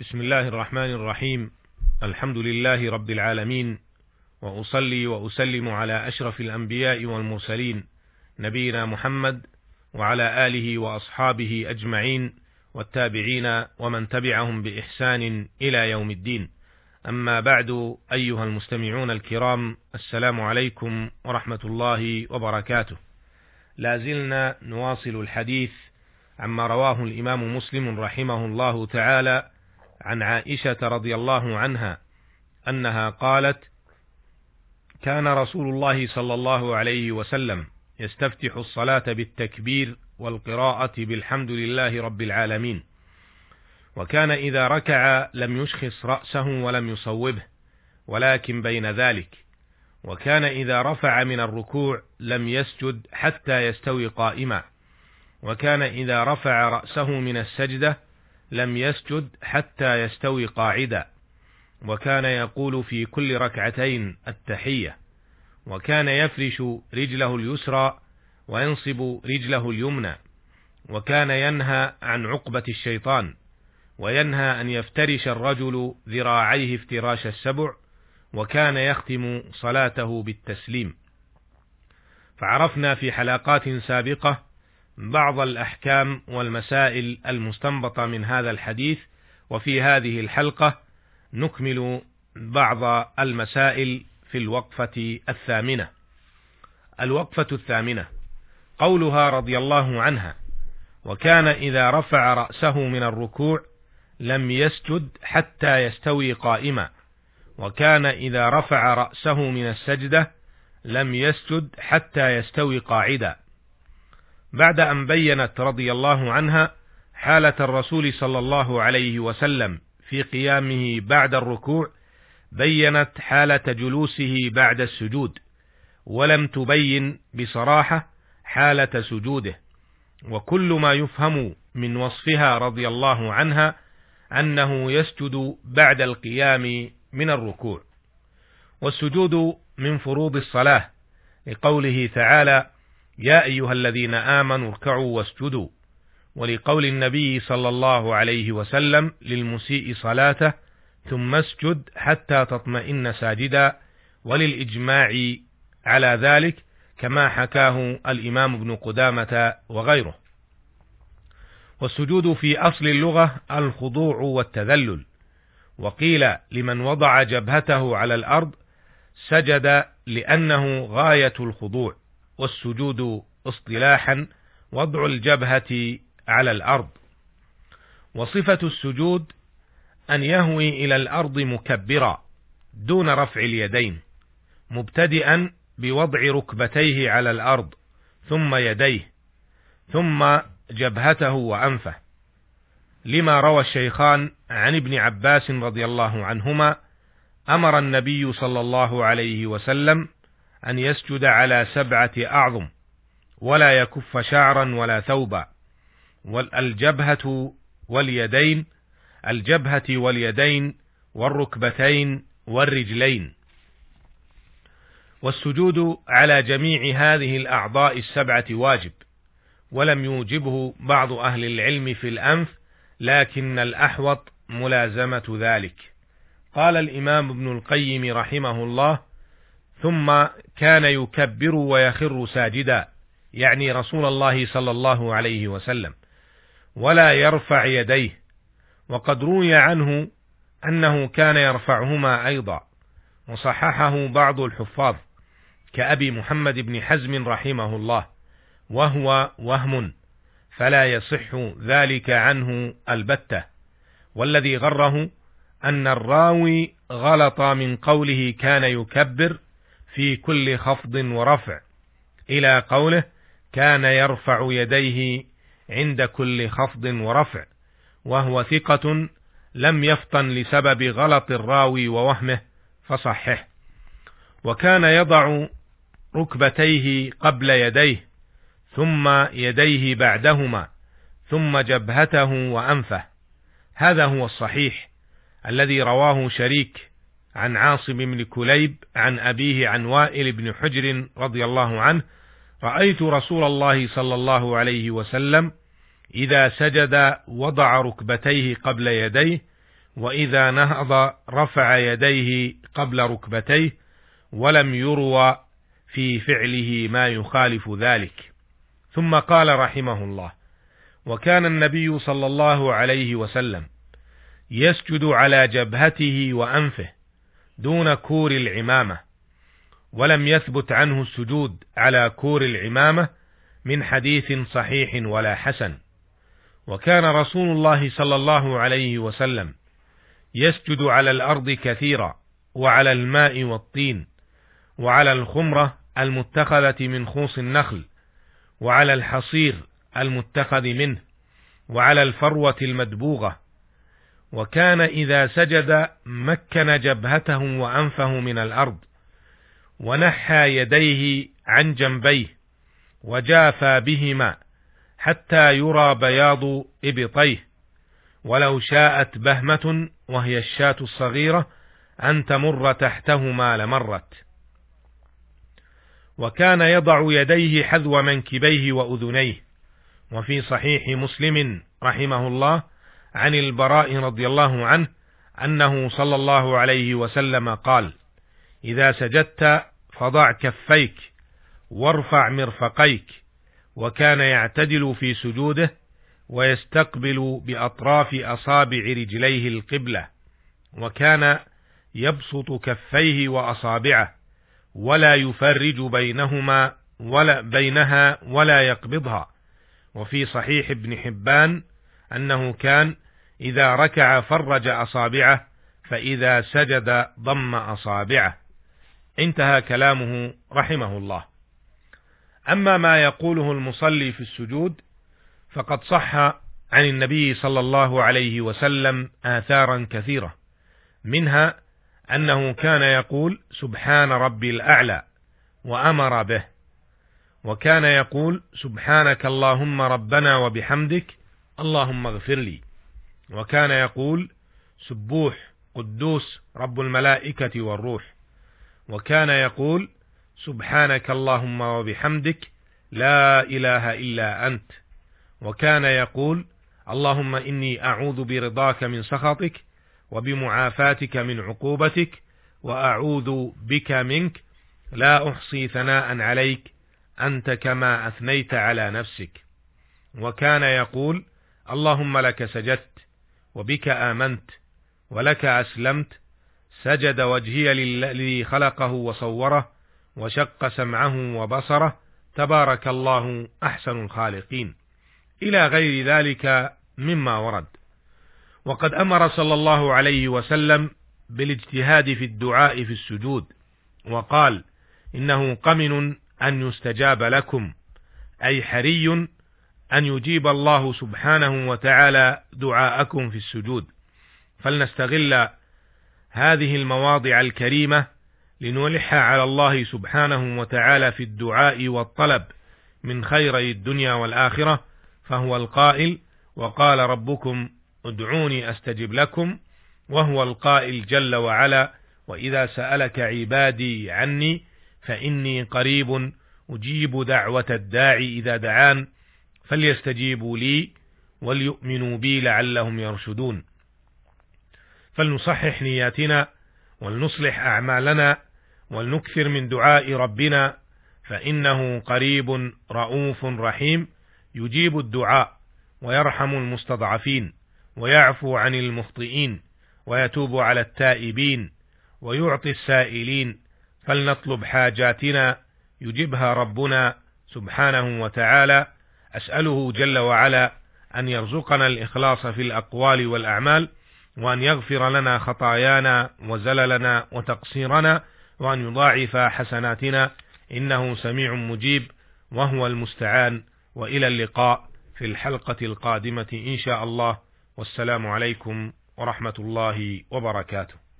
بسم الله الرحمن الرحيم الحمد لله رب العالمين واصلي واسلم على اشرف الانبياء والمرسلين نبينا محمد وعلى اله واصحابه اجمعين والتابعين ومن تبعهم باحسان إلى يوم الدين اما بعد ايها المستمعون الكرام السلام عليكم ورحمه الله وبركاته لا زلنا نواصل الحديث عما رواه الامام مسلم رحمه الله تعالى عن عائشة رضي الله عنها أنها قالت كان رسول الله صلى الله عليه وسلم يستفتح الصلاة بالتكبير والقراءة بالحمد لله رب العالمين وكان إذا ركع لم يشخص رأسه ولم يصوبه ولكن بين ذلك وكان إذا رفع من الركوع لم يسجد حتى يستوي قائما وكان إذا رفع رأسه من السجدة لم يسجد حتى يستوي قاعدا وكان يقول في كل ركعتين التحية وكان يفرش رجله اليسرى وينصب رجله اليمنى وكان ينهى عن عقبة الشيطان وينهى أن يفترش الرجل ذراعيه افتراش السبع وكان يختم صلاته بالتسليم. فعرفنا في حلقات سابقة بعض الأحكام والمسائل المستنبطة من هذا الحديث وفي هذه الحلقة نكمل بعض المسائل في الوقفة الثامنة. الوقفة الثامنة قولها رضي الله عنها: وكان إذا رفع رأسه من الركوع لم يسجد حتى يستوي قائما، وكان إذا رفع رأسه من السجدة لم يسجد حتى يستوي قاعدا. بعد أن بينت رضي الله عنها حالة الرسول صلى الله عليه وسلم في قيامه بعد الركوع بينت حالة جلوسه بعد السجود ولم تبين بصراحة حالة سجوده. وكل ما يفهم من وصفها رضي الله عنها أنه يسجد بعد القيام من الركوع. والسجود من فروض الصلاة لقوله تعالى يا أيها الذين آمنوا اركعوا واسجدوا. ولقول النبي صلى الله عليه وسلم للمسيء صلاته ثم اسجد حتى تطمئن ساجدا. وللإجماع على ذلك كما حكاه الإمام ابن قدامة وغيره. والسجود في أصل اللغة الخضوع والتذلل. وقيل لمن وضع جبهته على الأرض سجد لأنه غاية الخضوع. والسجود اصطلاحا وضع الجبهة على الأرض. وصفة السجود أن يهوي إلى الأرض مكبرا دون رفع اليدين مبتدئا بوضع ركبتيه على الأرض ثم يديه ثم جبهته وأنفه. لما روى الشيخان عن ابن عباس رضي الله عنهما أمر النبي صلى الله عليه وسلم أن يسجد على سبعة أعظم ولا يكف شعرا ولا ثوبا. والجبهة واليدين الجبهة واليدين والركبتين والرجلين. والسجود على جميع هذه الأعضاء السبعة واجب ولم يوجبه بعض أهل العلم في الأنف لكن الأحوط ملازمة ذلك. قال الإمام ابن القيم رحمه الله ثم كان يكبر ويخر ساجدا. يعني رسول الله صلى الله عليه وسلم. ولا يرفع يديه. وقد روي عنه أنه كان يرفعهما أيضا. وصححه بعض الحفاظ كأبي محمد بن حزم رحمه الله. وهو وهم فلا يصح ذلك عنه البتة. والذي غره أن الراوي غلط من قوله كان يكبر في كل خفض ورفع. إلى قوله كان يرفع يديه عند كل خفض ورفع. وهو ثقة لم يفطن لسبب غلط الراوي ووهمه فصحح وكان يضع ركبتيه قبل يديه ثم يديه بعدهما ثم جبهته وأنفه. هذا هو الصحيح الذي رواه شريك عن عاصم بن كليب عن أبيه عن وائل بن حجر رضي الله عنه رأيت رسول الله صلى الله عليه وسلم إذا سجد وضع ركبتيه قبل يديه وإذا نهض رفع يديه قبل ركبتيه ولم يروى في فعله ما يخالف ذلك. ثم قال رحمه الله وكان النبي صلى الله عليه وسلم يسجد على جبهته وأنفه دون كور العمامة ولم يثبت عنه السجود على كور العمامة من حديث صحيح ولا حسن. وكان رسول الله صلى الله عليه وسلم يسجد على الأرض كثيرا وعلى الماء والطين وعلى الخمرة المتخذة من خوص النخل وعلى الحصير المتخذ منه وعلى الفروة المدبوغة وكان إذا سجد مكن جبهته وأنفه من الأرض ونحى يديه عن جنبيه وجافى بهما حتى يرى بياض إبطيه ولو شاءت بهمة وهي الشاة الصغيرة أن تمر تحتهما لمرت. وكان يضع يديه حذو منكبيه وأذنيه وفي صحيح مسلم رحمه الله عن البراء رضي الله عنه أنه صلى الله عليه وسلم قال إذا سجدت فضع كفيك وارفع مرفقيك وكان يعتدل في سجوده ويستقبل بأطراف أصابع رجليه القبلة وكان يبسط كفيه وأصابعه ولا يفرج بينهما ولا بينها ولا يقبضها. وفي صحيح ابن حبان أنه كان إذا ركع فرج أصابعه فإذا سجد ضم أصابعه. انتهى كلامه رحمه الله. أما ما يقوله المصلي في السجود فقد صح عن النبي صلى الله عليه وسلم آثارا كثيرة. منها أنه كان يقول سبحان ربي الأعلى وأمر به. وكان يقول سبحانك اللهم ربنا وبحمدك اللهم اغفر لي. وكان يقول سبوح قدوس رب الملائكة والروح. وكان يقول سبحانك اللهم وبحمدك لا إله إلا أنت. وكان يقول اللهم إني أعوذ برضاك من سخطك وبمعافاتك من عقوبتك وأعوذ بك منك لا أحصي ثناء عليك أنت كما أثنيت على نفسك. وكان يقول اللهم لك سجدت وبك آمنت ولك أسلمت سجد وجهي للذي خلقه وصوره وشق سمعه وبصره تبارك الله أحسن الخالقين. إلى غير ذلك مما ورد. وقد أمر صلى الله عليه وسلم بالاجتهاد في الدعاء في السجود وقال إنه قمن أن يستجاب لكم أي حري أن يجيب الله سبحانه وتعالى دعاءكم في السجود. فلنستغل هذه المواضع الكريمة لنلح على الله سبحانه وتعالى في الدعاء والطلب من خيري الدنيا والآخرة فهو القائل وقال ربكم ادعوني أستجب لكم وهو القائل جل وعلا وإذا سألك عبادي عني فإني قريب أجيب دعوة الداعي إذا دعان. فليستجيبوا لي وليؤمنوا بي لعلهم يرشدون. فلنصحح نياتنا ولنصلح أعمالنا ولنكثر من دعاء ربنا فإنه قريب رؤوف رحيم يجيب الدعاء ويرحم المستضعفين ويعفو عن المخطئين ويتوب على التائبين ويعطي السائلين. فلنطلب حاجاتنا يجبها ربنا سبحانه وتعالى. أسأله جل وعلا أن يرزقنا الإخلاص في الأقوال والأعمال وأن يغفر لنا خطايانا وزللنا وتقصيرنا وأن يضاعف حسناتنا. إنه سميع مجيب وهو المستعان. وإلى اللقاء في الحلقة القادمة إن شاء الله. والسلام عليكم ورحمة الله وبركاته.